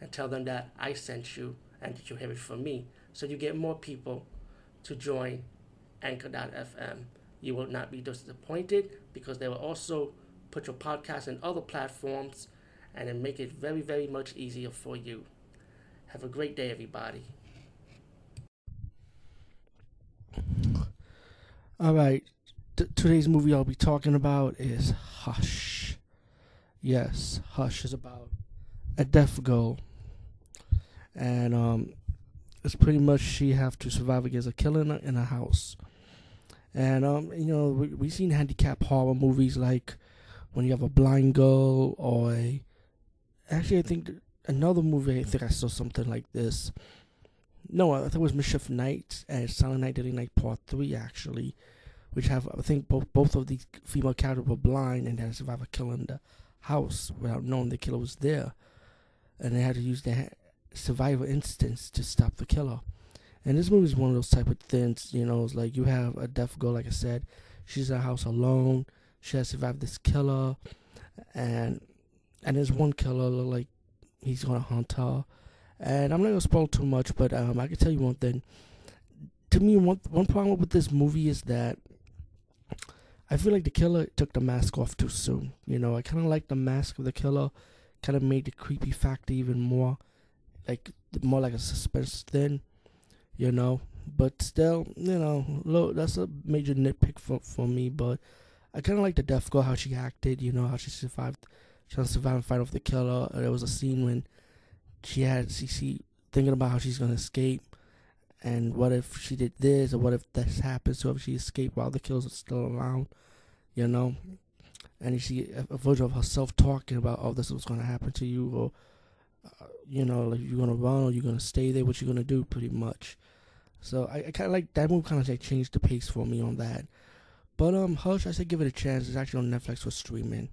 and tell them that I sent you and that you have it from me. So you get more people to join Anchor.fm. You will not be disappointed because they will also put your podcast in other platforms and then make it very, very much easier for you. Have a great day, everybody. All right. T- today's movie I'll be talking about is Hush. Yes, Hush is about a deaf girl, and um, it's pretty much she have to survive against a killer in a, in a house. And um, you know, we we seen handicap horror movies like when you have a blind girl or a. Actually, I think another movie. I think I saw something like this. No, I think it was Mischief Night and Silent Night, Deadly Night Part Three, actually, which have I think both both of these female characters were blind and had to survive a killer in the house without knowing the killer was there, and they had to use their survival instincts to stop the killer. And this movie is one of those type of things, you know, it's like you have a deaf girl, like I said, she's in a house alone, she has survived this killer, and and there's one killer like he's gonna hunt her. And I'm not gonna spoil too much, but um, I can tell you one thing. To me, one one problem with this movie is that I feel like the killer took the mask off too soon. You know, I kind of like the mask of the killer, kind of made the creepy factor even more, like more like a suspense thing. You know, but still, you know, low, that's a major nitpick for for me. But I kind of like the death girl how she acted. You know, how she survived, she survived and fight off the killer. There was a scene when she had she, she thinking about how she's gonna escape and what if she did this or what if this happens to her if she escaped while the killers are still around you know and she a version of herself talking about oh this is going to happen to you or uh, you know like you're going to run or you're going to stay there what you're going to do pretty much. So i, I kind of like that movie kind of like changed the pace for me on that. But um hush i said give it a chance. It's actually on netflix for streaming